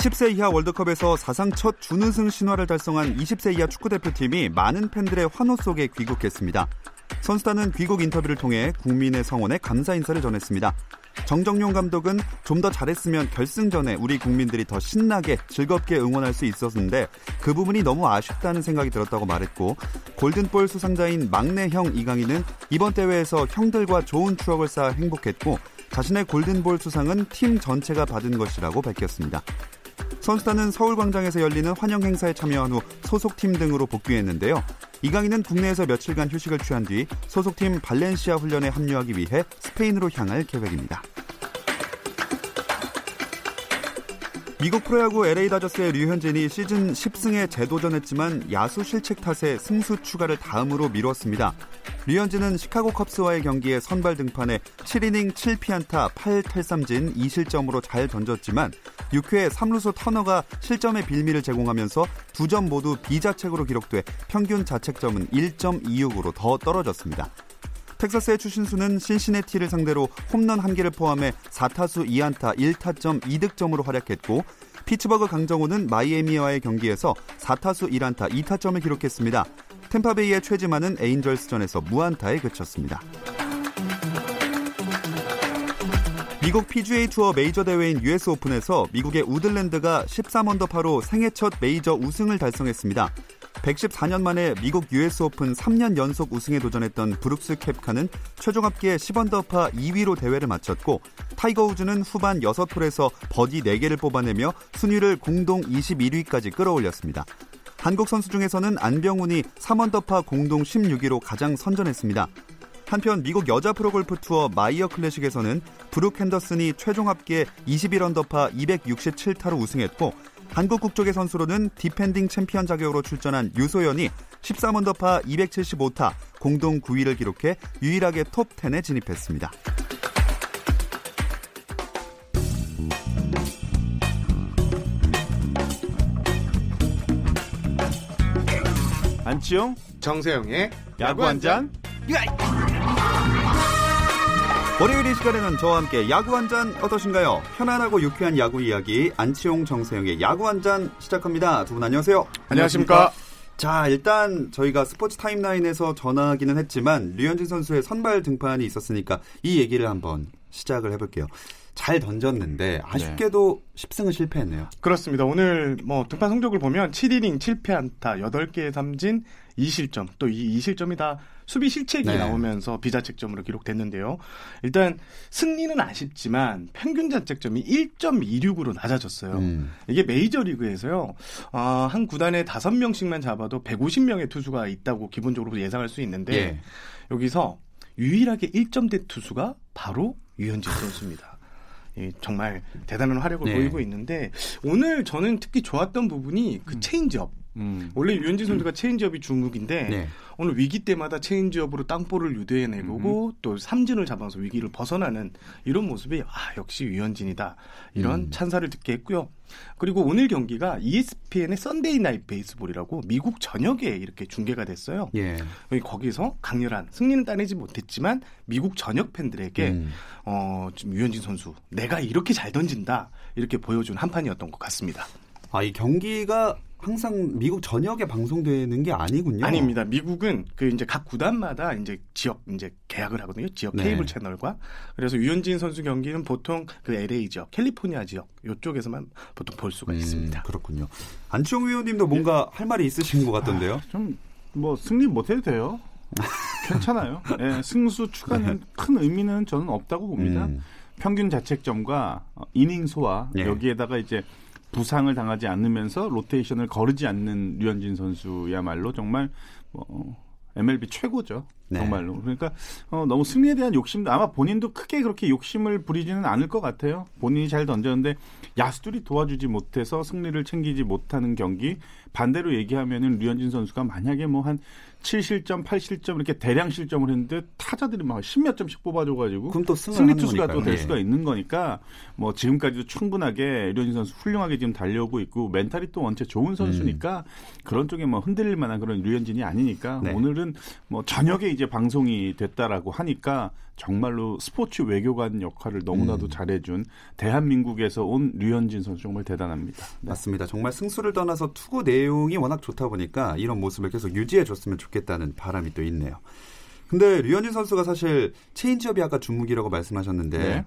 20세 이하 월드컵에서 사상 첫 준우승 신화를 달성한 20세 이하 축구대표팀이 많은 팬들의 환호 속에 귀국했습니다. 선수단은 귀국 인터뷰를 통해 국민의 성원에 감사 인사를 전했습니다. 정정용 감독은 좀 더 잘했으면 결승전에 우리 국민들이 더 신나게 즐겁게 응원할 수 있었는데 그 부분이 너무 아쉽다는 생각이 들었다고 말했고 골든볼 수상자인 막내 형 이강인은 이번 대회에서 형들과 좋은 추억을 쌓아 행복했고 자신의 골든볼 수상은 팀 전체가 받은 것이라고 밝혔습니다. 선수단은 서울광장에서 열리는 환영 행사에 참여한 후 소속팀 등으로 복귀했는데요. 이강인은 국내에서 며칠간 휴식을 취한 뒤 소속팀 발렌시아 훈련에 합류하기 위해 스페인으로 향할 계획입니다. 미국 프로야구 LA 다저스의 류현진이 시즌 10승에 재도전했지만 야수 실책 탓에 승수 추가를 다음으로 미뤘습니다. 류현진은 시카고 컵스와의 경기에 선발 등판해 7이닝 7피안타 8탈삼진 2실점으로 잘 던졌지만 6회 3루수 터너가 실점의 빌미를 제공하면서 두 점 모두 비자책으로 기록돼 평균 자책점은 1.26으로 더 떨어졌습니다. 텍사스의 추신수는 신시내티를 상대로 홈런 1개를 포함해 4타수 2안타 1타점 2득점으로 활약했고 피츠버그 강정호는 마이애미와의 경기에서 4타수 1안타 2타점을 기록했습니다. 템파베이의 최지만은 에인절스전에서 무안타에 그쳤습니다. 미국 PGA 투어 메이저 대회인 US 오픈에서 미국의 우들랜드가 13언더파로 생애 첫 메이저 우승을 달성했습니다. 114년 만에 미국 US 오픈 3년 연속 우승에 도전했던 브룩스 켑카는 최종 합계 10언더파 2위로 대회를 마쳤고 타이거 우즈는 후반 6홀에서 버디 4개를 뽑아내며 순위를 공동 21위까지 끌어올렸습니다. 한국 선수 중에서는 안병훈이 3언더파 공동 16위로 가장 선전했습니다. 한편 미국 여자 프로골프 투어 마이어 클래식에서는 브룩 핸더슨이 최종 합계 21언더파 267타로 우승했고 한국 국적의 선수로는 디펜딩 챔피언 자격으로 출전한 유소연이 13언더파 275타 공동 9위를 기록해 유일하게 톱 10에 진입했습니다. 안치용 정세영의 야구 한 잔. 월요일 이 시간에는 저와 함께 야구 한 잔 어떠신가요? 편안하고 유쾌한 야구 이야기 안치용 정세영의 야구 한 잔 시작합니다. 두 분 안녕하세요. 안녕하십니까. 자, 일단 저희가 스포츠 타임라인에서 전하기는 했지만 류현진 선수의 선발 등판이 있었으니까 이 얘기를 한번 시작을 해볼게요. 잘 던졌는데 아쉽게도 네. 10승을 실패했네요. 그렇습니다. 오늘 뭐 등판 성적을 보면 7이닝 7패 안타 8개의 삼진 2실점 또 이 2실점이 다 수비 실책이 네. 나오면서 비자책점으로 기록됐는데요. 일단 승리는 아쉽지만 평균 자책점이 1.26으로 낮아졌어요. 음. 이게 메이저리그에서요. 어, 한 구단에 5명씩만 잡아도 150명의 투수가 있다고 기본적으로 예상할 수 있는데 예. 여기서 유일하게 1점대 투수가 바로 유현진 선수입니다. 정말 대단한 활약을 네. 보이고 있는데 오늘 저는 특히 좋았던 부분이 그 음. 체인지업. 음. 원래 류현진 선수가 음. 체인지업이 주무기인데 네. 오늘 위기 때마다 체인지업으로 땅볼을 유도해내고 음. 또 삼진을 잡아서 위기를 벗어나는 이런 모습이 아 역시 류현진이다 이런 음. 찬사를 듣게 했고요. 그리고 오늘 경기가 ESPN의 썬데이 나이트 베이스볼이라고 미국 전역에 이렇게 중계가 됐어요. 예. 거기서 강렬한 승리는 따내지 못했지만 미국 전역 팬들에게 음. 어, 지금 유현진 선수 내가 이렇게 잘 던진다 이렇게 보여준 한 판이었던 것 같습니다. 아, 이 경기가 항상 미국 전역에 방송되는 게 아니군요. 아닙니다. 미국은 그 이제 각 구단마다 이제 지역 이제 계약을 하거든요. 지역 네. 케이블 채널과. 그래서 유현진 선수 경기는 보통 그 LA 지역, 캘리포니아 지역 요쪽에서만 보통 볼 수가 음, 있습니다. 그렇군요. 안치홍 위원님도 뭔가 할 말이 있으신 것 같던데요. 아, 좀뭐 승리 못해도 돼요. 괜찮아요. 네, 승수 추가는 네. 큰 의미는 저는 없다고 봅니다. 음. 평균 자책점과 이닝 소화 네. 여기에다가 이제 부상을 당하지 않으면서 로테이션을 거르지 않는 류현진 선수야말로 정말 뭐 MLB 최고죠. 네. 정말로. 그러니까 어, 너무 승리에 대한 욕심도 아마 본인도 크게 그렇게 욕심을 부리지는 않을 것 같아요. 본인이 잘 던졌는데 야수들이 도와주지 못해서 승리를 챙기지 못하는 경기 반대로 얘기하면은 류현진 선수가 만약에 뭐 한 7실점, 8실점 이렇게 대량 실점을 했는데 타자들이 막 10몇 점씩 뽑아줘 가지고 그럼 또 승리 투수가 또 될 수가 있는 거니까 뭐 지금까지도 충분하게 류현진 선수 훌륭하게 지금 달려오고 있고 멘탈이 또 원체 좋은 선수니까 음. 그런 쪽에 뭐 흔들릴 만한 그런 류현진이 아니니까 네. 오늘은 뭐 저녁에 이제 방송이 됐다라고 하니까 정말로 스포츠 외교관 역할을 너무나도 음. 잘해준 대한민국에서 온 류현진 선수 정말 대단합니다. 네. 맞습니다. 정말 승수를 떠나서 투구 내 용이 워낙 좋다 보니까 이런 모습을 계속 유지해줬으면 좋겠다는 바람이 또 있네요. 근데 류현진 선수가 사실 체인지업이 아까 주무기라고 말씀하셨는데 네.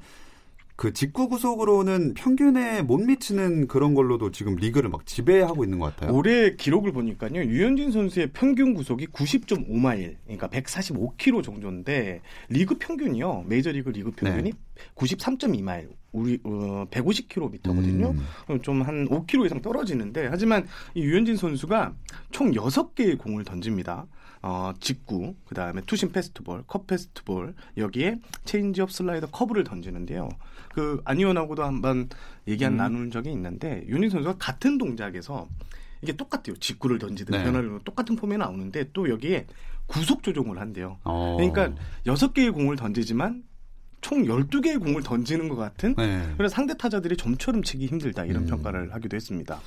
그 직구 구속으로는 평균에 못 미치는 그런 걸로도 지금 리그를 막 지배하고 있는 것 같아요. 올해 기록을 보니까요. 유현진 선수의 평균 구속이 90.5마일, 그러니까 145km 정도인데 리그 평균이요. 메이저리그 리그 평균이 네. 93.2마일. 우리 어, 150km거든요. 음. 좀 한 5km 이상 떨어지는데 하지만 이 류현진 선수가 총 6개의 공을 던집니다. 어, 직구, 그 다음에 투심 패스트볼, 컷 패스트볼, 여기에 체인지업 슬라이더 커브를 던지는데요. 그 안 위원하고도 한번 얘기 한 음. 나눈 적이 있는데 류현진 선수가 같은 동작에서 이게 똑같아요. 직구를 던지든 네. 변화구를 똑같은 폼에 나오는데 또 여기에 구속 조종을 한대요. 어. 그러니까 여섯 개의 공을 던지지만 총 12개의 공을 던지는 것 같은 네. 그래서 상대 타자들이 좀처럼 치기 힘들다 이런 음. 평가를 하기도 했습니다.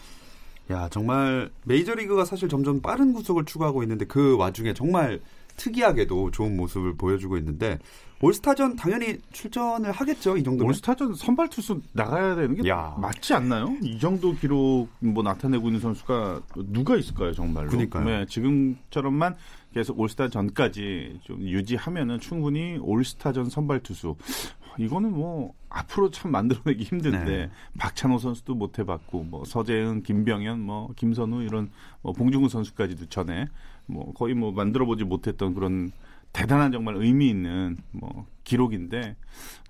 야, 정말 메이저리그가 사실 점점 빠른 구속을 추구하고 있는데 그 와중에 정말 특이하게도 좋은 모습을 보여주고 있는데 올스타전 당연히 출전을 하겠죠. 이 정도면. 올스타전 선발 투수 나가야 되는 게 야. 맞지 않나요? 이 정도 기록 뭐 나타내고 있는 선수가 누가 있을까요, 정말로? 그러니까요. 네, 지금처럼만 계속 올스타 전까지 좀 유지하면은 충분히 올스타전 선발 투수 이거는 뭐 앞으로 참 만들어내기 힘든데 네. 박찬호 선수도 못 해봤고 뭐 서재은, 김병현, 뭐 김선우 이런 뭐 봉중근 선수까지도 전에 뭐 거의 뭐 만들어보지 못했던 그런 대단한 정말 의미 있는 뭐 기록인데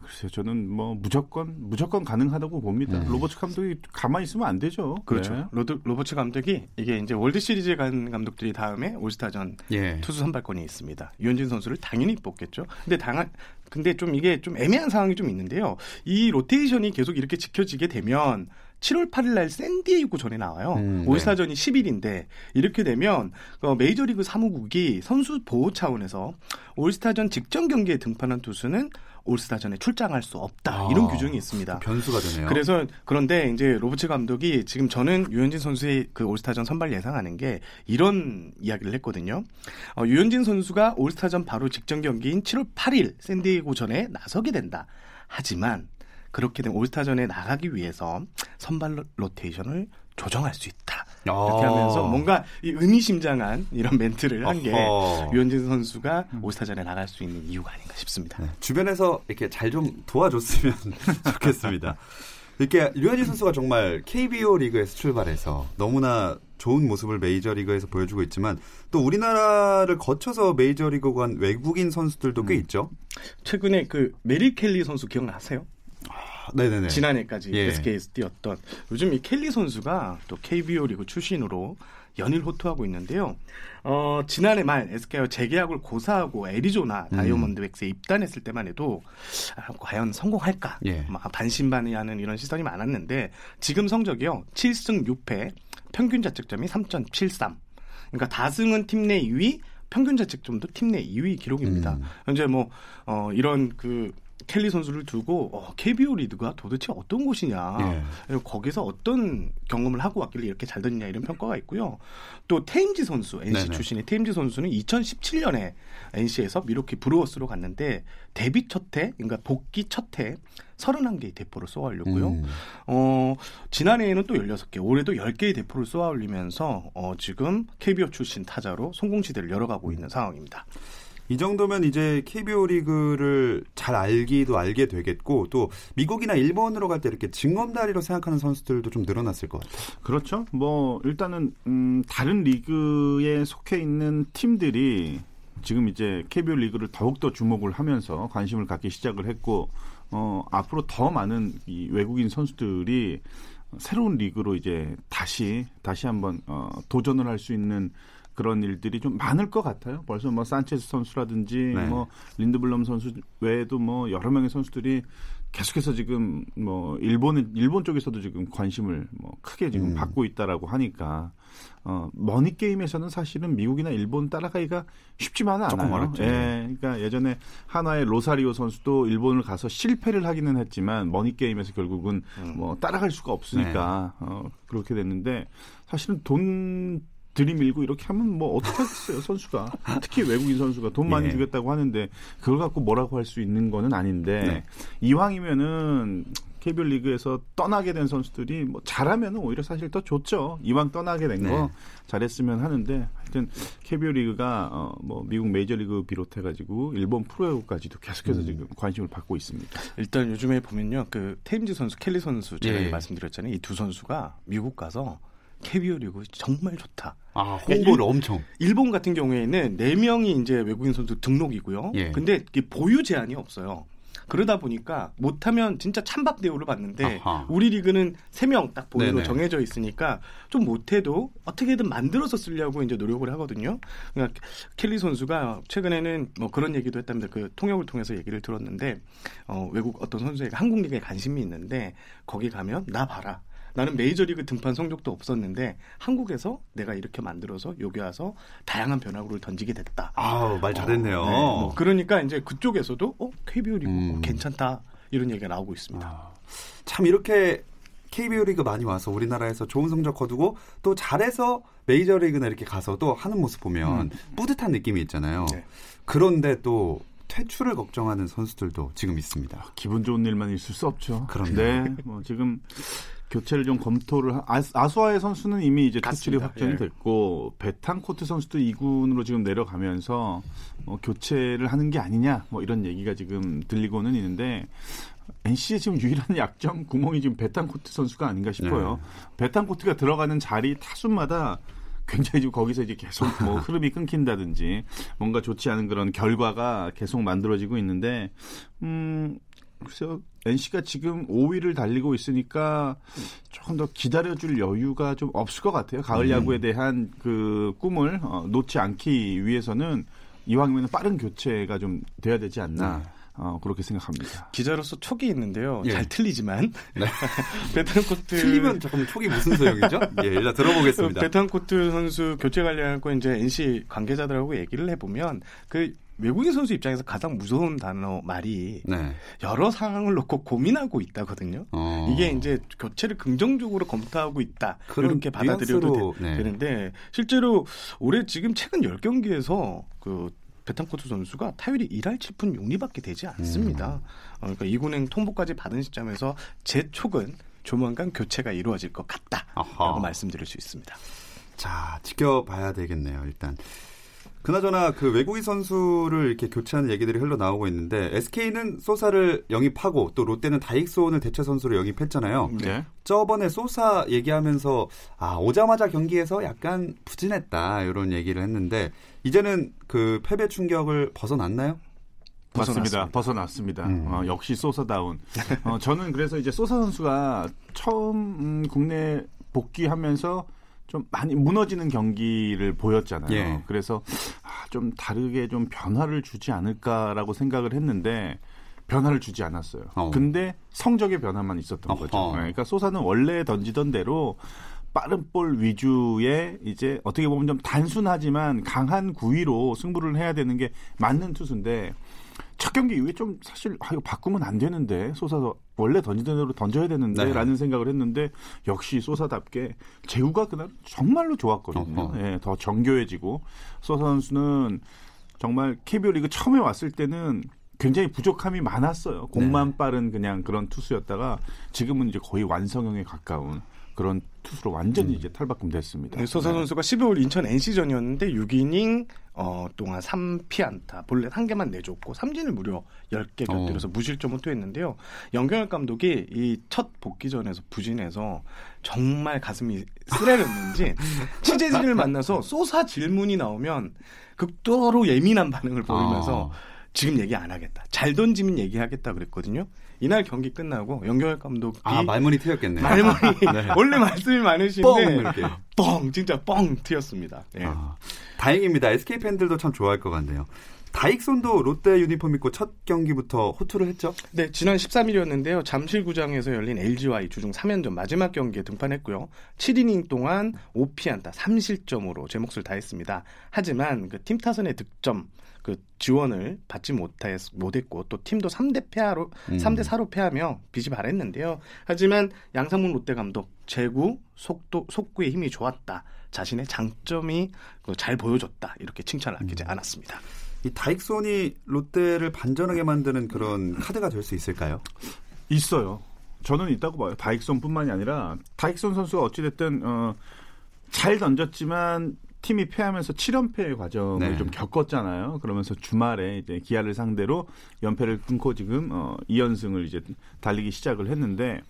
글쎄요 저는 뭐 무조건 무조건 가능하다고 봅니다. 네. 로버츠 감독이 가만히 있으면 안 되죠. 그렇죠. 네. 로드, 로버츠 감독이 이게 이제 월드 시리즈에 간 감독들이 다음에 올스타전 예. 투수 선발권이 있습니다. 류현진 선수를 당연히 뽑겠죠. 근데 당한 근데 좀 이게 좀 애매한 상황이 좀 있는데요. 이 로테이션이 계속 이렇게 지켜지게 되면 7월 8일 날 샌디에이고 전에 나와요. 음, 네. 올스타전이 10일인데 이렇게 되면 어, 메이저리그 사무국이 선수 보호 차원에서 올스타전 직전 경기에 등판한 투수는 올스타전에 출장할 수 없다 아, 이런 규정이 있습니다. 변수가 되네요. 그래서 그런데 이제 로버츠 감독이 지금 저는 류현진 선수의 그 올스타전 선발 예상하는 게 이런 이야기를 했거든요. 어, 유현진 선수가 올스타전 바로 직전 경기인 7월 8일 샌디에이고 전에 나서게 된다. 하지만 그렇게 된 올스타전에 나가기 위해서 선발 로테이션을 조정할 수 있다. 이렇게 아. 하면서 뭔가 이 의미심장한 이런 멘트를 한 게 유현진 선수가 음. 올스타전에 나갈 수 있는 이유가 아닌가 싶습니다. 네. 주변에서 이렇게 잘 좀 도와줬으면 좋겠습니다. 이렇게 류현진 선수가 정말 KBO 리그에서 출발해서 너무나 좋은 모습을 메이저리그에서 보여주고 있지만 또 우리나라를 거쳐서 메이저리그 간 외국인 선수들도 꽤 음. 있죠. 최근에 그 메리 켈리 선수 기억나세요? 네네네. 지난해까지 예. SK에서 뛰었던 요즘 이 켈리 선수가 또 KBO 리그 출신으로 연일 호투하고 있는데요. 어, 지난해 말 SK와 재계약을 고사하고 애리조나 음. 다이아몬드백스에 입단했을 때만 해도 아, 과연 성공할까 예. 반신반의하는 이런 시선이 많았는데 지금 성적이요 7승 6패 평균 자책점이 3.73 그러니까 다승은 팀 내 2위 평균 자책점도 팀 내 2위 기록입니다. 음. 현재 뭐 어, 이런 그 켈리 선수를 두고 어, KBO 리드가 도대체 어떤 곳이냐, 예. 거기서 어떤 경험을 하고 왔길래 이렇게 잘 던지냐 이런 평가가 있고요. 또 테임지 선수, NC 네네. 출신의 테임지 선수는 2017년에 NC에서 미로키 브루어스로 갔는데 데뷔 첫 해, 그러니까 복귀 첫 해 31개의 대포를 쏘아 올렸고요. 음. 어, 지난해에는 또 16개, 올해도 10개의 대포를 쏘아 올리면서 어, 지금 KBO 출신 타자로 성공시대를 열어가고 있는 상황입니다. 이 정도면 이제 KBO 리그를 잘 알기도 알게 되겠고 또 미국이나 일본으로 갈 때 이렇게 징검다리로 생각하는 선수들도 좀 늘어났을 것 같아요. 그렇죠. 뭐 일단은 음, 다른 리그에 속해 있는 팀들이 지금 이제 KBO 리그를 더욱더 주목을 하면서 관심을 갖기 시작을 했고 어, 앞으로 더 많은 이 외국인 선수들이 새로운 리그로 이제 다시 다시 한번 어, 도전을 할 수 있는 그런 일들이 좀 많을 것 같아요. 벌써 뭐 산체스 선수라든지 네. 뭐 린드블럼 선수 외에도 뭐 여러 명의 선수들이 계속해서 지금 뭐 일본은 일본 쪽에서도 지금 관심을 뭐 크게 지금 음. 받고 있다라고 하니까 어 머니 게임에서는 사실은 미국이나 일본 따라가기가 쉽지만은 않아요. 어렵죠. 예. 그러니까 예전에 한화의 로사리오 선수도 일본을 가서 실패를 하기는 했지만 머니 게임에서 결국은 음. 뭐 따라갈 수가 없으니까 네. 어 그렇게 됐는데 사실은 돈 들이밀고 이렇게 하면 뭐 어떻게 하겠어요 선수가 특히 외국인 선수가 돈 많이 예. 주겠다고 하는데 그걸 갖고 뭐라고 할 수 있는 거는 아닌데 네. 이왕이면은 KBO 리그에서 떠나게 된 선수들이 뭐 잘하면은 오히려 사실 더 좋죠. 이왕 떠나게 된거 네. 잘했으면 하는데 하여튼 KBO 리그가 어 뭐 미국 메이저 리그 비롯해 가지고 일본 프로야구까지도 계속해서 음. 지금 관심을 받고 있습니다. 일단 요즘에 보면요. 그 테임즈 선수, 켈리 선수 제가 예. 말씀드렸잖아요. 이 두 선수가 미국 가서 리그 정말 좋다. 아, 홍보를 그러니까 일, 엄청. 일본 같은 경우에는 4명이 이제 외국인 선수 등록이고요. 예. 근데 보유 제한이 없어요. 그러다 보니까 못하면 진짜 찬밥 대우를 받는데 아하. 우리 리그는 3명 딱 보유로 네네. 정해져 있으니까 좀 못해도 어떻게든 만들어서 쓰려고 이제 노력을 하거든요. 그러니까 켈리 선수가 최근에는 뭐 그런 얘기도 했답니다. 그 통역을 통해서 얘기를 들었는데 어, 외국 어떤 선수에게 한국 리그에 관심이 있는데 거기 가면 나 봐라. 나는 메이저리그 등판 성적도 없었는데 한국에서 내가 이렇게 만들어서 여기 와서 다양한 변화구를 던지게 됐다. 아, 말 잘했네요. 어, 네. 뭐 그러니까 이제 그쪽에서도 어, KBO 리그 음. 괜찮다 이런 얘기가 나오고 있습니다. 아, 참 이렇게 KBO 리그 많이 와서 우리나라에서 좋은 성적 거두고 또 잘해서 메이저 리그나 이렇게 가서 또 하는 모습 보면 음. 뿌듯한 느낌이 있잖아요. 네. 그런데 또 퇴출을 걱정하는 선수들도 지금 있습니다. 기분 좋은 일만 있을 수 없죠. 그럼요. 네, 뭐 지금 교체를 좀 검토를 아, 아수아의 선수는 이미 이제 퇴출이 확정이 예. 됐고 베탄코트 선수도 2군으로 지금 내려가면서 뭐 교체를 하는 게 아니냐 뭐 이런 얘기가 지금 들리고는 있는데 NC의 지금 유일한 약점 구멍이 지금 베탄코트 선수가 아닌가 싶어요. 네. 베탄코트가 들어가는 자리 타순마다 굉장히 지금 거기서 이제 계속 뭐 흐름이 끊긴다든지 뭔가 좋지 않은 그런 결과가 계속 만들어지고 있는데 음 글쎄요. NC가 지금 5위를 달리고 있으니까 조금 더 기다려줄 여유가 좀 없을 것 같아요. 가을 음. 야구에 대한 그 꿈을 어, 놓지 않기 위해서는 이왕이면 빠른 교체가 좀 돼야 되지 않나. 네. 어, 그렇게 생각합니다. 기자로서 촉이 있는데요. 예. 잘 틀리지만. 네. 베탄코트. 틀리면 잠깐만 촉이 무슨 소용이죠? 예, 일단 들어보겠습니다. 베탄코트 선수 교체 관련하고 이제 NC 관계자들하고 얘기를 해보면 그 외국인 선수 입장에서 가장 무서운 단어 말이 네. 여러 상황을 놓고 고민하고 있다거든요. 어. 이게 이제 교체를 긍정적으로 검토하고 있다. 이렇게 받아들여도 되, 네. 되는데 실제로 올해 지금 최근 10경기에서 그 베탄코트 선수가 타율이 1할 7푼 6리밖에 되지 않습니다. 음. 어, 그러니까 이군행 통보까지 받은 시점에서 제 촉은 조만간 교체가 이루어질 것 같다라고 아하. 말씀드릴 수 있습니다. 자, 지켜봐야 되겠네요. 일단 그나저나 그 외국인 선수를 이렇게 교체하는 얘기들이 흘러나오고 있는데 SK는 소사를 영입하고 또 롯데는 다익소원을 대체 선수로 영입했잖아요. 네. 저번에 소사 얘기하면서 아 오자마자 경기에서 약간 부진했다 이런 얘기를 했는데 이제는 그 패배 충격을 벗어났나요? 맞습니다. 벗어났습니다. 음. 어, 역시 소사다운. 어, 저는 그래서 이제 소사 선수가 처음 음, 국내 복귀하면서 좀 많이 무너지는 경기를 보였잖아요. 예. 그래서 아, 좀 다르게 좀 변화를 주지 않을까라고 생각을 했는데 변화를 주지 않았어요. 어. 근데 성적의 변화만 있었던 어허. 거죠. 네, 그러니까 소사는 원래 던지던 대로 빠른 볼 위주의 이제 어떻게 보면 좀 단순하지만 강한 구위로 승부를 해야 되는 게 맞는 투수인데 첫 경기 이후에 좀 사실 아 이거 바꾸면 안 되는데 소사서 원래 던지던 대로 던져야 되는데라는 네. 생각을 했는데 역시 소사답게 제구가 그날 정말로 좋았거든요. 예, 더 정교해지고 소사 선수는 정말 KBO 리그 처음에 왔을 때는 굉장히 부족함이 많았어요. 공만 네. 빠른 그냥 그런 투수였다가 지금은 이제 거의 완성형에 가까운 그런 투수로 완전히 음. 이제 탈바꿈됐습니다. 네, 소사 네. 선수가 12월 인천 NC전이었는데 6이닝 어, 동안 3피안타, 볼넷 한 개만 내줬고 삼진을 무려 10개 곁들여서 어. 무실점을 투했는데요. 영경혁 감독이 이 첫 복귀전에서 부진해서 정말 가슴이 쓰레렸는지 취재진을 만나서 소사 질문이 나오면 극도로 예민한 반응을 보이면서 어. 지금 얘기 안 하겠다. 잘 던지면 얘기하겠다 그랬거든요. 이날 경기 끝나고 연결 감독이 아 말문이 트였겠네요. 말문이 네. 원래 말씀이 많으신데 뻥, 뻥 진짜 뻥 트였습니다. 네. 아, 다행입니다. SK 팬들도 참 좋아할 것 같네요. 다익손도 롯데 유니폼 입고 첫 경기부터 호투를 했죠? 네, 지난 13일이었는데요. 잠실구장에서 열린 LG와의 주중 3연전 마지막 경기에 등판했고요. 7이닝 동안 5피안타 3실점으로 제 몫을 다했습니다. 하지만 그 팀 타선의 득점 그 지원을 받지 못했, 못했고 또 팀도 3대 패하로 음. 3대 4로 패하며 빚이 발했는데요. 하지만 양상문 롯데 감독 제구 속도 속구의 힘이 좋았다. 자신의 장점이 그잘 보여줬다. 이렇게 칭찬을 아끼지 음. 않았습니다. 이 다익손이 롯데를 반전하게 만드는 그런 카드가 될 수 있을까요? 있어요. 저는 있다고 봐요. 다익손뿐만이 아니라 다익손 선수가 어찌됐든 어, 잘 던졌지만 팀이 패하면서 7연패의 과정을 네. 좀 겪었잖아요. 그러면서 주말에 이제 기아를 상대로 연패를 끊고 지금 어 2연승을 이제 달리기 시작을 했는데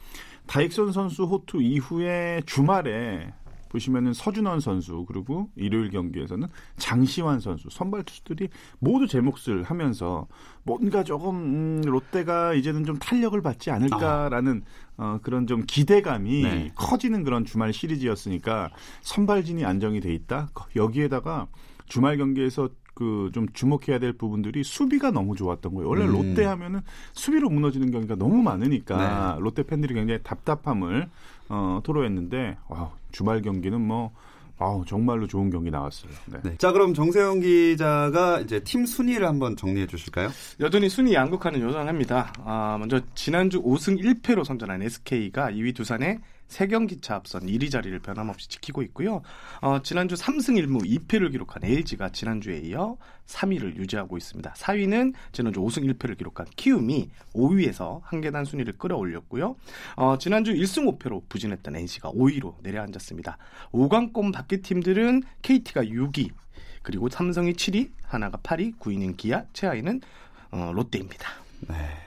다익손 선수 호투 이후에 주말에 보시면은 서준원 선수 그리고 일요일 경기에서는 장시환 선수 선발 투수들이 모두 제 몫을 하면서 뭔가 조금 음, 롯데가 이제는 좀 탄력을 받지 않을까라는 아. 어, 그런 좀 기대감이 네. 커지는 그런 주말 시리즈였으니까 선발진이 안정이 돼 있다 여기에다가 주말 경기에서 그좀 주목해야 될 부분들이 수비가 너무 좋았던 거예요. 원래 음. 롯데 하면은 수비로 무너지는 경기가 너무 많으니까 네. 롯데 팬들이 굉장히 답답함을 어, 토로했는데 와, 주말 경기는 뭐 아, 정말로 좋은 경기 나왔어요. 네. 네. 자, 그럼 정세영 기자가 이제 팀 순위를 한번 정리해 주실까요? 여전히 순위 양극화는 여전합니다. 아, 먼저 지난주 5승 1패로 선전한 SK가 2위 두산에 3경기 차 앞선 1위 자리를 변함없이 지키고 있고요. 어, 지난주 3승 1무 2패를 기록한 LG가 지난주에 이어 3위를 유지하고 있습니다. 4위는 지난주 5승 1패를 기록한 키움이 5위에서 한 계단 순위를 끌어올렸고요. 어, 지난주 1승 5패로 부진했던 NC가 5위로 내려앉았습니다. 5강권 밖의 팀들은 KT가 6위, 그리고 삼성이 7위, 하나가 8위, 9위는 기아, 최하위는 어, 롯데입니다. 네.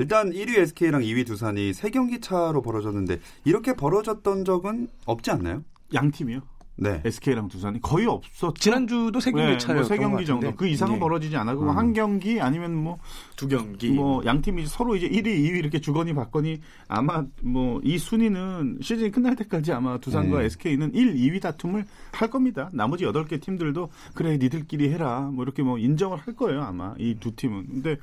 일단 1위 SK랑 2위 두산이 3경기 차로 벌어졌는데 이렇게 벌어졌던 적은 없지 않나요? 양 팀이요? 네. SK랑 두산이 거의 없었 지난주도 세 경기 네, 차였던 뭐세 경기 정도. 그 이상은 네. 벌어지지 않았고 음. 한 경기 아니면 뭐 두 경기. 뭐 양 팀이 서로 이제 1위, 2위 이렇게 주거니 받거니 아마 뭐 이 순위는 시즌이 끝날 때까지 아마 두산과 네. SK는 1, 2위 다툼을 할 겁니다. 나머지 8개 팀들도 그래 니들끼리 해라. 뭐 이렇게 뭐 인정을 할 거예요, 아마 이 두 팀은. 근데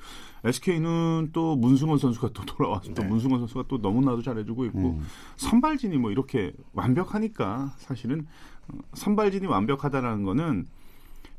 SK는 또 문승원 선수가 또 돌아와서 네. 또 문승원 선수가 또 너무나도 잘해주고 있고 음. 선발진이 뭐 이렇게 완벽하니까 사실은 선발진이 완벽하다라는 거는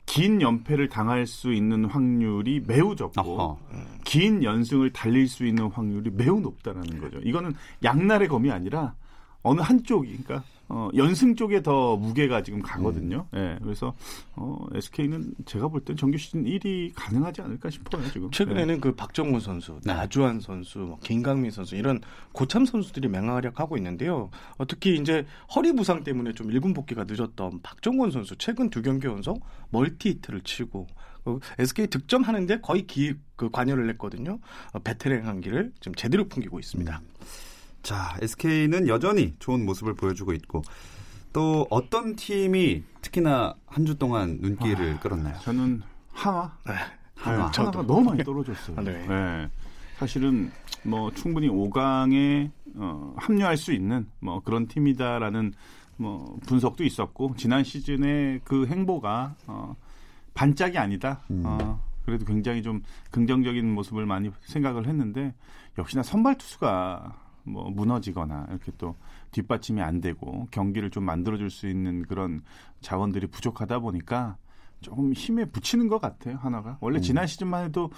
긴 연패를 당할 수 있는 확률이 매우 적고 어허. 긴 연승을 달릴 수 있는 확률이 매우 높다라는 거죠. 이거는 양날의 검이 아니라 어느 한쪽이 그러니까 어, 연승 쪽에 더 무게가 지금 가거든요. 음. 예. 그래서 어, SK는 제가 볼 땐 정규 시즌 1위 가능하지 않을까 싶어요, 지금. 최근에는 예. 그 박정훈 선수, 네. 나주환 선수, 뭐 김강민 선수 이런 고참 선수들이 맹활약하고 있는데요. 어, 특히 이제 허리 부상 때문에 좀 1군 복귀가 늦었던 박정훈 선수 최근 두 경기 연속 멀티 히트를 치고 어, SK 득점하는데 거의 기, 그 관여를 했거든요. 어, 베테랑 한기를 지금 제대로 풍기고 있습니다. 음. 자, SK는 여전히 좋은 모습을 보여주고 있고 또 어떤 팀이 특히나 한 주 동안 눈길을 아, 끌었나요? 저는 하나. 네. 하나. 네, 하나가 너무 많이 떨어졌어요. 아, 네. 네. 사실은 뭐 충분히 5강에 어, 합류할 수 있는 뭐 그런 팀이다라는 뭐 분석도 있었고 지난 시즌의 그 행보가 어, 반짝이 아니다. 음. 어, 그래도 굉장히 좀 긍정적인 모습을 많이 생각을 했는데 역시나 선발 투수가 뭐 무너지거나 이렇게 또 뒷받침이 안 되고 경기를 좀 만들어줄 수 있는 그런 자원들이 부족하다 보니까 조금 힘에 붙이는 것 같아요 하나가 원래 음. 지난 시즌만 해도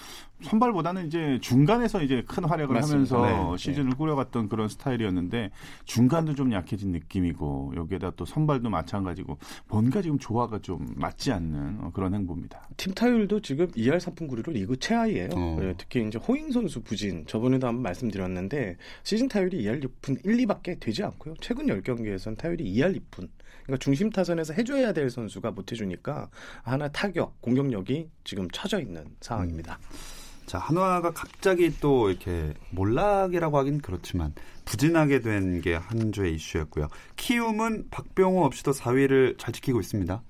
선발보다는 이제 중간에서 이제 큰 활약을 맞습니다. 하면서 네. 시즌을 네. 꾸려갔던 그런 스타일이었는데 중간도 좀 약해진 느낌이고 여기에다 또 선발도 마찬가지고 뭔가 지금 조화가 좀 맞지 않는 어, 그런 행보입니다. 팀 타율도 지금 2할 4푼 9리로 리그 최하위예요. 어. 네, 특히 이제 호잉 선수 부진 저번에도 한번 말씀드렸는데 시즌 타율이 2할 6푼 1, 2밖에 되지 않고요. 최근 10경기에서는 타율이 2할 2푼 그러니까 중심 타선에서 해줘야 될 선수가 못 해주니까 하나 타격 공격력이 지금 처져 있는 상황입니다. 음. 자 한화가 갑자기 또 이렇게 몰락이라고 하긴 그렇지만 부진하게 된 게 한 주의 이슈였고요. 키움은 박병호 없이도 4위를 잘 지키고 있습니다.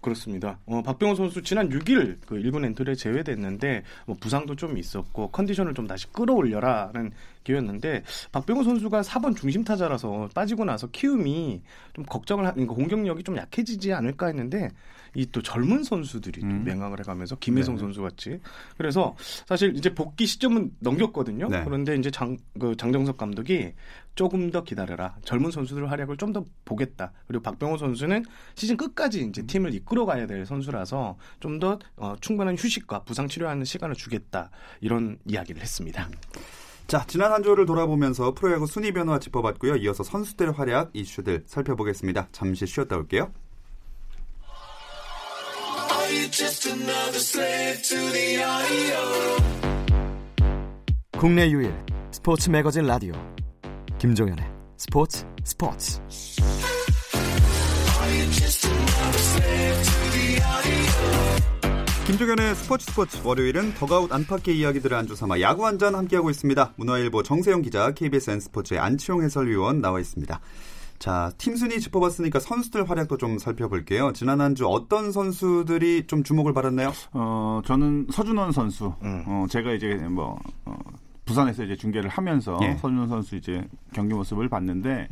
그렇습니다. 어, 박병호 선수 지난 6일 그 1군 엔트리에 제외됐는데 뭐 부상도 좀 있었고 컨디션을 좀 다시 끌어올려라는 기회였는데 박병호 선수가 4번 중심 타자라서 빠지고 나서 키움이 좀 걱정을 하는 그러니까 공격력이 좀 약해지지 않을까 했는데 이 또 젊은 선수들이 음. 맹항을 해가면서 김혜성 네. 선수 같이 그래서 사실 이제 복귀 시점은 넘겼거든요. 네. 그런데 이제 장, 그 장정석 감독이 조금 더 기다려라. 젊은 선수들 활약을 좀 더 보겠다. 그리고 박병호 선수는 시즌 끝까지 이제 팀을 이끌어 가야 될 선수라서 좀더 어, 충분한 휴식과 부상 치료하는 시간을 주겠다. 이런 이야기를 했습니다. 자, 지난 한 주를 돌아보면서 프로야구 순위 변화 짚어봤고요. 이어서 선수들의 활약 이슈들 살펴보겠습니다. 잠시 쉬었다 올게요. 국내 유일 스포츠 매거진 라디오 김종현의 스포츠 스포츠 김종현의 스포츠 스포츠 월요일은 더가웃 안팎의 이야기들을 안주 삼아 야구 한 잔 함께하고 있습니다. 문화일보 정세영 기자, KBSN 스포츠의 안치용 해설위원 나와 있습니다. 자, 팀 순위 짚어봤으니까 선수들 활약도 좀 살펴볼게요. 지난 한 주 어떤 선수들이 좀 주목을 받았나요? 어, 저는 서준원 선수. 음. 어, 제가 이제 뭐 어, 부산에서 이제 중계를 하면서 예. 서준원 선수 이제 경기 모습을 봤는데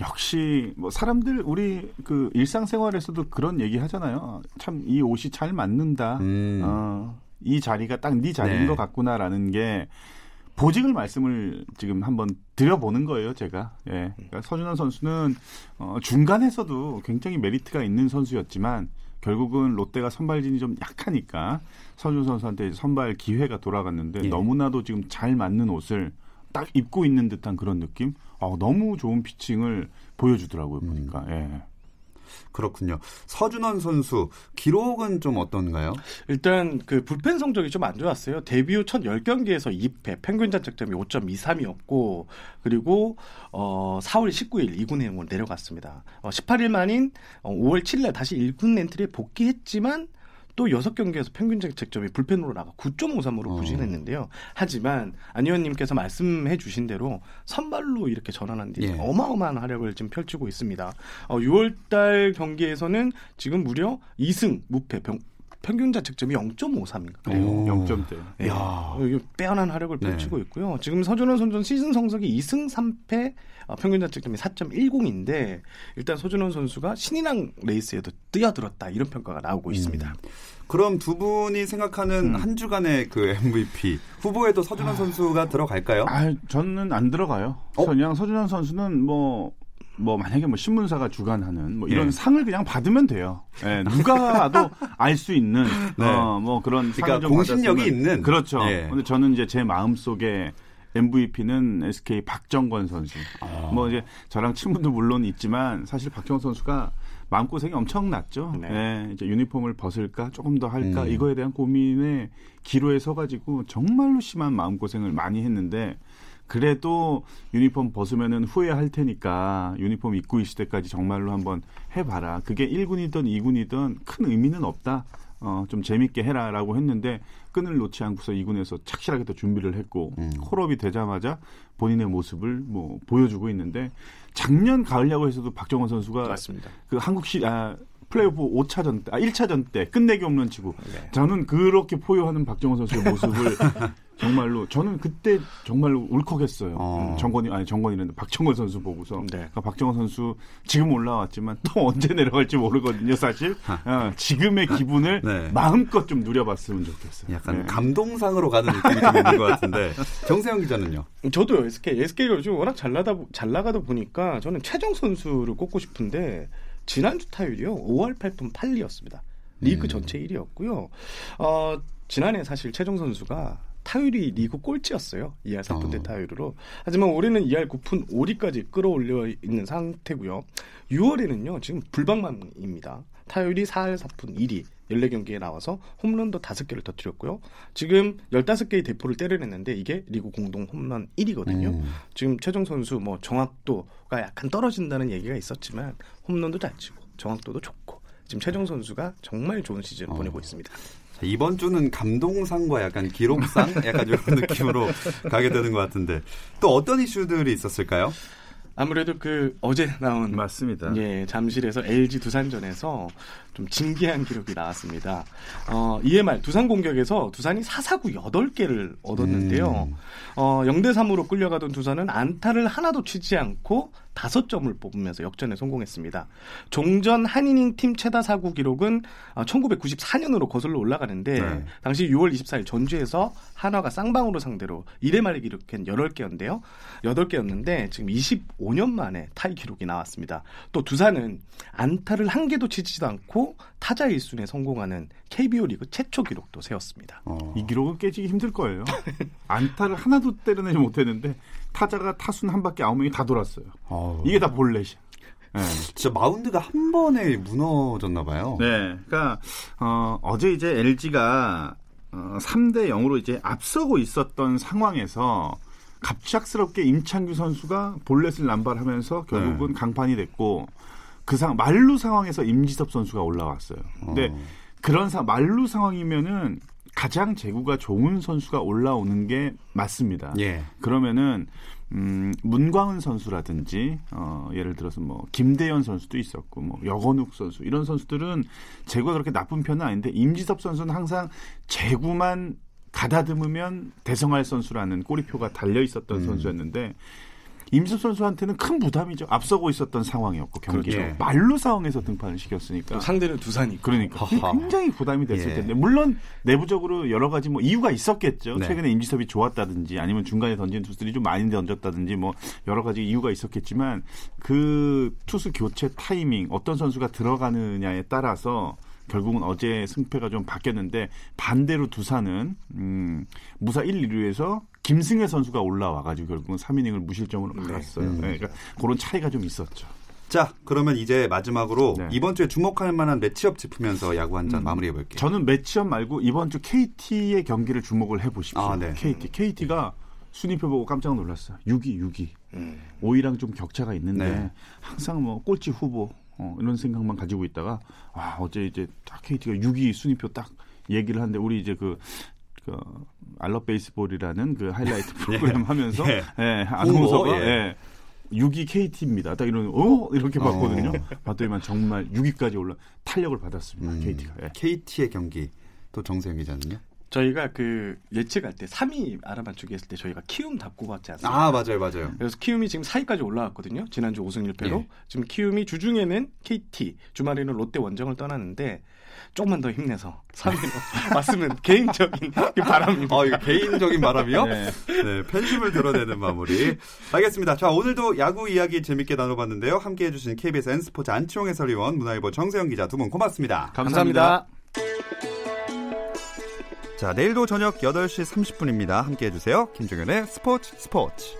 역시 뭐 사람들 우리 그 일상생활에서도 그런 얘기 하잖아요. 참 이 옷이 잘 맞는다. 음. 어, 이 자리가 딱 네 자리인 네. 것 같구나라는 게 보직을 말씀을 지금 한번 드려보는 거예요, 제가. 예. 그러니까 서준원 선수는 어, 중간에서도 굉장히 메리트가 있는 선수였지만 결국은 롯데가 선발진이 좀 약하니까 서준 선수한테 선발 기회가 돌아갔는데 예. 너무나도 지금 잘 맞는 옷을 딱 입고 있는 듯한 그런 느낌. 어, 너무 좋은 피칭을 보여주더라고요 보니까. 음. 예. 그렇군요. 서준원 선수 기록은 좀 어떤가요? 일단 그 불펜 성적이 좀 안 좋았어요. 데뷔 후 첫 10경기에서 2패, 평균 자책점이 5.23이었고 그리고 어 4월 19일 2군 행으로 내려갔습니다. 어 18일 만인 어 5월 7일 다시 1군 엔트리에 복귀했지만 또 6경기에서 평균 자책점이 불펜으로 나가 9.53으로 어. 부진했는데요. 하지만 안 의원님께서 말씀해 주신 대로 선발로 이렇게 전환한 뒤에 예. 어마어마한 활약을 지금 펼치고 있습니다. 어, 6월 달 경기에서는 지금 무려 2승 무패 병, 평균 자책점이 0.53인가. 네, 0점대. 네. 야, 빼어난 활약을 네. 펼치고 네. 있고요. 지금 서준원 선수 시즌 성적이 2승 3패, 어, 평균 자책점이 4.10인데 일단 서준원 선수가 신인왕 레이스에도 뛰어들었다 이런 평가가 나오고 음. 있습니다. 그럼 두 분이 생각하는 음. 한 주간의 그 MVP 후보에도 서준원 아. 선수가 들어갈까요? 아, 저는 안 들어가요. 어? 그냥 서준원 선수는 뭐뭐 만약에 뭐 신문사가 주관하는 뭐 이런 네. 상을 그냥 받으면 돼요. 네, 누가도 알 수 있는 네. 어 뭐 그런 그러니까 공신력이 있는 그렇죠. 네. 근데 저는 이제 제 마음 속에 MVP는 SK 박정권 선수. 아. 뭐 이제 저랑 친분도 물론 있지만 사실 박정권 선수가 마음고생이 엄청났죠. 네. 네. 이제 유니폼을 벗을까 조금 더 할까 음. 이거에 대한 고민에 기로에 서가지고 정말로 심한 마음고생을 많이 했는데 그래도 유니폼 벗으면은 후회할 테니까 유니폼 입고 있을 때까지 정말로 한번 해봐라. 그게 1군이든 2군이든 큰 의미는 없다. 어, 좀 재밌게 해라라고 했는데 끈을 놓지 않고서 2군에서 착실하게 또 준비를 했고 음. 콜업이 되자마자 본인의 모습을 뭐 보여주고 있는데 작년 가을 야구에서도 박정원 선수가 맞습니다. 그 한국 시 아, 플레이오프 5차전 때, 아, 1차전 때 끝내기 없는 치고 네. 저는 그렇게 포효하는 박정원 선수의 모습을 정말로 저는 그때 정말로 울컥했어요. 어. 정권이 아니 정권이는 박정원 선수 보고서 네. 그러니까 박정원 선수 지금 올라왔지만 또 언제 내려갈지 모르거든요. 사실 어, 지금의 기분을 네. 마음껏 좀 누려봤으면 좋겠어요. 약간 네. 감동상으로 가는 느낌이 좀 있는 것 같은데 정세영 기자는요? 저도 SK SK가 요즘 워낙 잘 나다 잘 나가다 보니까 저는 최정 선수를 꼽고 싶은데 지난주 타율이요 5월 8분 8리였습니다. 리그 음. 전체 1위였고요. 어, 지난해 사실 최정 선수가 타율이 리그 꼴찌였어요. 2할 4푼대 어. 타율으로. 하지만 올해는 2할 9푼 5리까지 끌어올려 있는 상태고요. 6월에는요. 지금 불방망입니다. 타율이 4할 4푼 1위. 14경기에 나와서 홈런도 5개를 터뜨렸고요. 지금 15개의 대포를 때려냈는데 이게 리그 공동 홈런 1위거든요. 음. 지금 최종 선수 뭐 정확도가 약간 떨어진다는 얘기가 있었지만 홈런도 잘 치고 정확도도 좋고 지금 최종 선수가 정말 좋은 시즌을 어. 보내고 있습니다. 이번 주는 감동상과 약간 기록상 약간 이런 느낌으로 가게 되는 것 같은데 또 어떤 이슈들이 있었을까요? 아무래도 그 어제 나온 맞습니다. 예, 잠실에서 LG 두산전에서 좀 진기한 기록이 나왔습니다. 어, 말 두산 공격에서 두산이 사사구 8개를 얻었는데요. 음. 어, 0대 3으로 끌려가던 두산은 안타를 하나도 치지 않고 5점을 뽑으면서 역전에 성공했습니다. 종전 한이닝 팀 최다 사구 기록은 1994년으로 어, 거슬러 올라가는데 네. 당시 6월 24일 전주에서 한화가 쌍방으로 상대로 1회 말에 기록한 8개였는데요. 8개였는데 지금 25년 만에 타이 기록이 나왔습니다. 또 두산은 안타를 한 개도 치지도 않고 타자 1순에 성공하는 KBO 리그 최초 기록도 세웠습니다. 어. 이 기록은 깨지기 힘들 거예요. 안타를 하나도 때려내지 못했는데 타자가 타순 한 바퀴 아홉 명이 다 돌았어요. 어. 이게 다 볼넷이야. 네. 진짜 마운드가 한 번에 무너졌나 봐요. 네. 그러니까 어, 어제 이제 LG가 어, 3대 0으로 이제 앞서고 있었던 상황에서 갑작스럽게 임창규 선수가 볼넷을 남발하면서 결국은 네. 강판이 됐고 그 상황 말루 상황에서 임지섭 선수가 올라왔어요. 근데 어. 그런 상 말루 상황이면은 가장 제구가 좋은 선수가 올라오는 게 맞습니다. 예. 그러면은 음, 문광은 선수라든지 어, 예를 들어서 뭐 김대현 선수도 있었고 뭐 여건욱 선수 이런 선수들은 제구가 그렇게 나쁜 편은 아닌데 임지섭 선수는 항상 제구만 가다듬으면 대성할 선수라는 꼬리표가 달려 있었던 음. 선수였는데 임수 선수한테는 큰 부담이죠. 앞서고 있었던 상황이었고 경기 그렇죠. 말로 상황에서 등판을 시켰으니까 상대는 두산이 그러니까 굉장히 부담이 됐을 예. 텐데 물론 내부적으로 여러 가지 뭐 이유가 있었겠죠. 네. 최근에 임지섭이 좋았다든지 아니면 중간에 던진 투수들이 좀 많이 던졌다든지 뭐 여러 가지 이유가 있었겠지만 그 투수 교체 타이밍 어떤 선수가 들어가느냐에 따라서 결국은 어제 승패가 좀 바뀌었는데 반대로 두산은 음, 무사 1, 2루에서 김승혜 선수가 올라와가지고 결국은 3이닝을 무실점으로 막았어요. 네. 음. 네, 그러니까 그런 차이가 좀 있었죠. 자, 그러면 이제 마지막으로 네. 이번 주에 주목할 만한 매치업 짚으면서 야구 한잔 음, 마무리해 볼게요. 저는 매치업 말고 이번 주 KT의 경기를 주목을 해 보십시오. 아, 네. KT. KT가 순위표 보고 깜짝 놀랐어요. 6위, 6위. 음. 5위랑 좀 격차가 있는데 네. 항상 뭐 꼴찌 후보 어, 이런 생각만 가지고 있다가 아, 어제 이제 딱 KT가 6위 순위표 딱 얘기를 하는데 우리 이제 그, 그 알러 베이스볼이라는 그 하이라이트 프로그램 예. 하면서 예, 예 아나운서가 예. 예. 6위 KT입니다. 딱 이런 어 이렇게 어. 봤거든요. 어. 봤더니만 정말 6위까지 올라 탄력을 받았습니다. 음, KT가. 예. KT의 경기 또 정세영 기자는요? 저희가 그 예측할 때 3위 알아맞추기 했을 때 저희가 키움 답고 받지 않습니까? 아 맞아요, 맞아요. 그래서 키움이 지금 4위까지 올라왔거든요. 지난주 5승 1패로 예. 지금 키움이 주중에는 KT, 주말에는 롯데 원정을 떠났는데 조금만 더 힘내서 3위로 왔으면 개인적인 바람입니다. 아, 이거 개인적인 바람이요? 네. 네, 팬심을 드러내는 마무리. 알겠습니다. 자, 오늘도 야구 이야기 재밌게 나눠봤는데요. 함께 해주신 KBS N스포츠 안치홍 해설위원, 문화일보 정세영 기자 두 분 고맙습니다. 감사합니다. 자, 내일도 저녁 8시 30분입니다. 함께 해주세요. 김종현의 스포츠 스포츠.